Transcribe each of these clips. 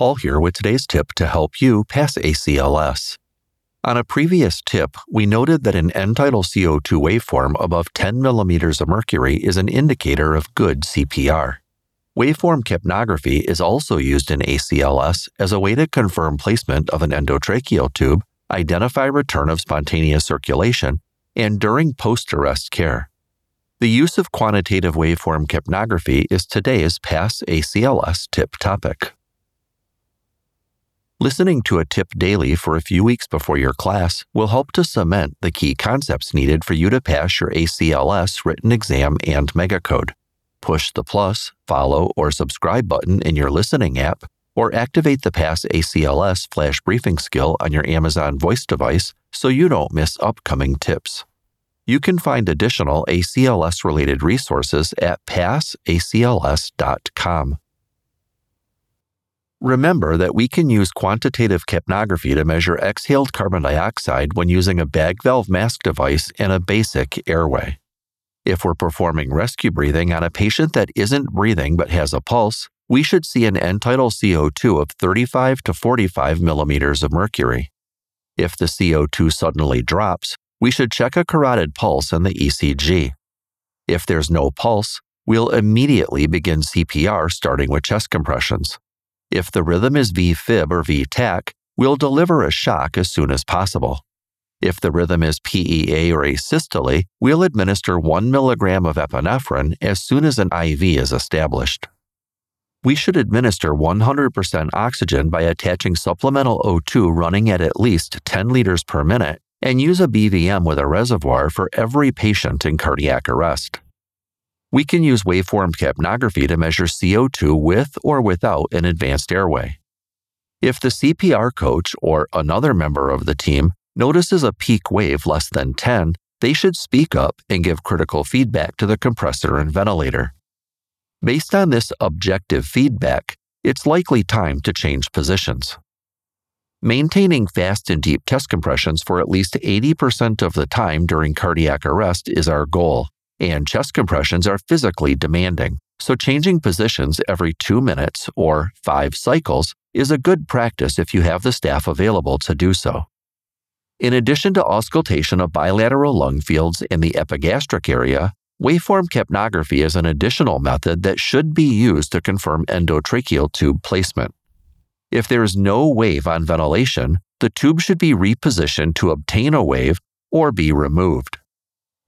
Paul here with today's tip to help you pass ACLS. On a previous tip, we noted that an end tidal CO2 waveform above 10 millimeters of mercury is an indicator of good CPR. Waveform capnography is also used in ACLS as a way to confirm placement of an endotracheal tube, identify return of spontaneous circulation, and during post arrest care. The use of quantitative waveform capnography is today's PASS ACLS tip topic. Listening to a tip daily for a few weeks before your class will help to cement the key concepts needed for you to pass your ACLS written exam and megacode. Push the plus, follow, or subscribe button in your listening app, or activate the Pass ACLS flash briefing skill on your Amazon voice device so you don't miss upcoming tips. You can find additional ACLS related resources at passacls.com. Remember that we can use quantitative capnography to measure exhaled carbon dioxide when using a bag valve mask device and a basic airway. If we're performing rescue breathing on a patient that isn't breathing but has a pulse, we should see an end tidal CO2 of 35 to 45 millimeters of mercury. If the CO2 suddenly drops, we should check a carotid pulse and the ECG. If there's no pulse, we'll immediately begin CPR starting with chest compressions. If the rhythm is V-fib or V-tach, we'll deliver a shock as soon as possible. If the rhythm is PEA or asystole, we'll administer 1 milligram of epinephrine as soon as an IV is established. We should administer 100% oxygen by attaching supplemental O2 running at at least 10 liters per minute and use a BVM with a reservoir for every patient in cardiac arrest. We can use waveform capnography to measure CO2 with or without an advanced airway. If the CPR coach or another member of the team notices a peak wave less than 10, they should speak up and give critical feedback to the compressor and ventilator. Based on this objective feedback, it's likely time to change positions. Maintaining fast and deep chest compressions for at least 80% of the time during cardiac arrest is our goal, and chest compressions are physically demanding, so changing positions every two minutes or five cycles is a good practice if you have the staff available to do so. In addition to auscultation of bilateral lung fields in the epigastric area, waveform capnography is an additional method that should be used to confirm endotracheal tube placement. If there is no wave on ventilation, the tube should be repositioned to obtain a wave or be removed.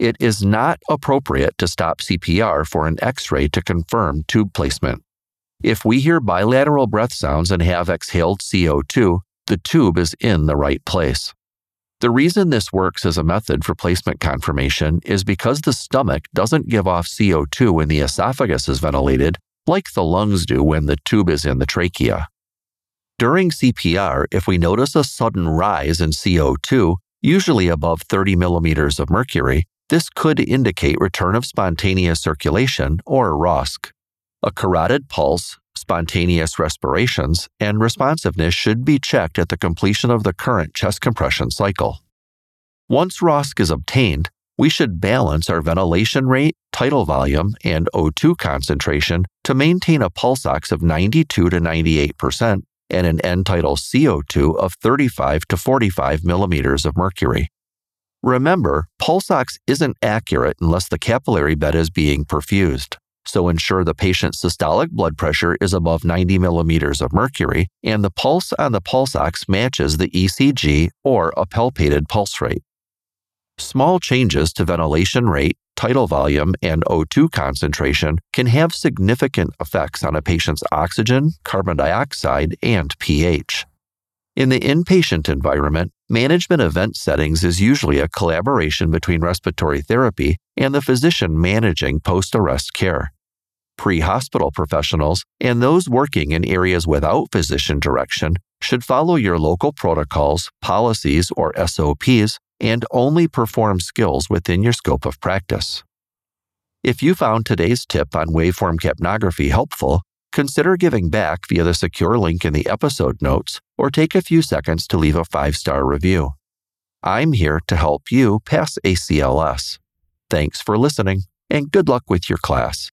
It is not appropriate to stop CPR for an X ray to confirm tube placement. If we hear bilateral breath sounds and have exhaled CO2, the tube is in the right place. The reason this works as a method for placement confirmation is because the stomach doesn't give off CO2 when the esophagus is ventilated, like the lungs do when the tube is in the trachea. During CPR, if we notice a sudden rise in CO2, usually above 30 millimeters of mercury, this could indicate return of spontaneous circulation or ROSC. A carotid pulse, spontaneous respirations, and responsiveness should be checked at the completion of the current chest compression cycle. Once ROSC is obtained, we should balance our ventilation rate, tidal volume, and O2 concentration to maintain a pulse ox of 92 to 98% and an end tidal CO2 of 35 to 45 millimeters of mercury. Remember, pulse ox isn't accurate unless the capillary bed is being perfused. So ensure the patient's systolic blood pressure is above 90 millimeters of mercury and the pulse on the pulse ox matches the ECG or a palpated pulse rate. Small changes to ventilation rate, tidal volume, and O2 concentration can have significant effects on a patient's oxygen, carbon dioxide, and pH. In the inpatient environment, management event settings is usually a collaboration between respiratory therapy and the physician managing post arrest care. Pre hospital professionals and those working in areas without physician direction should follow your local protocols, policies, or SOPs and only perform skills within your scope of practice. If you found today's tip on waveform capnography helpful, consider giving back via the secure link in the episode notes or take a few seconds to leave a five star review. I'm here to help you pass ACLS. Thanks for listening and good luck with your class.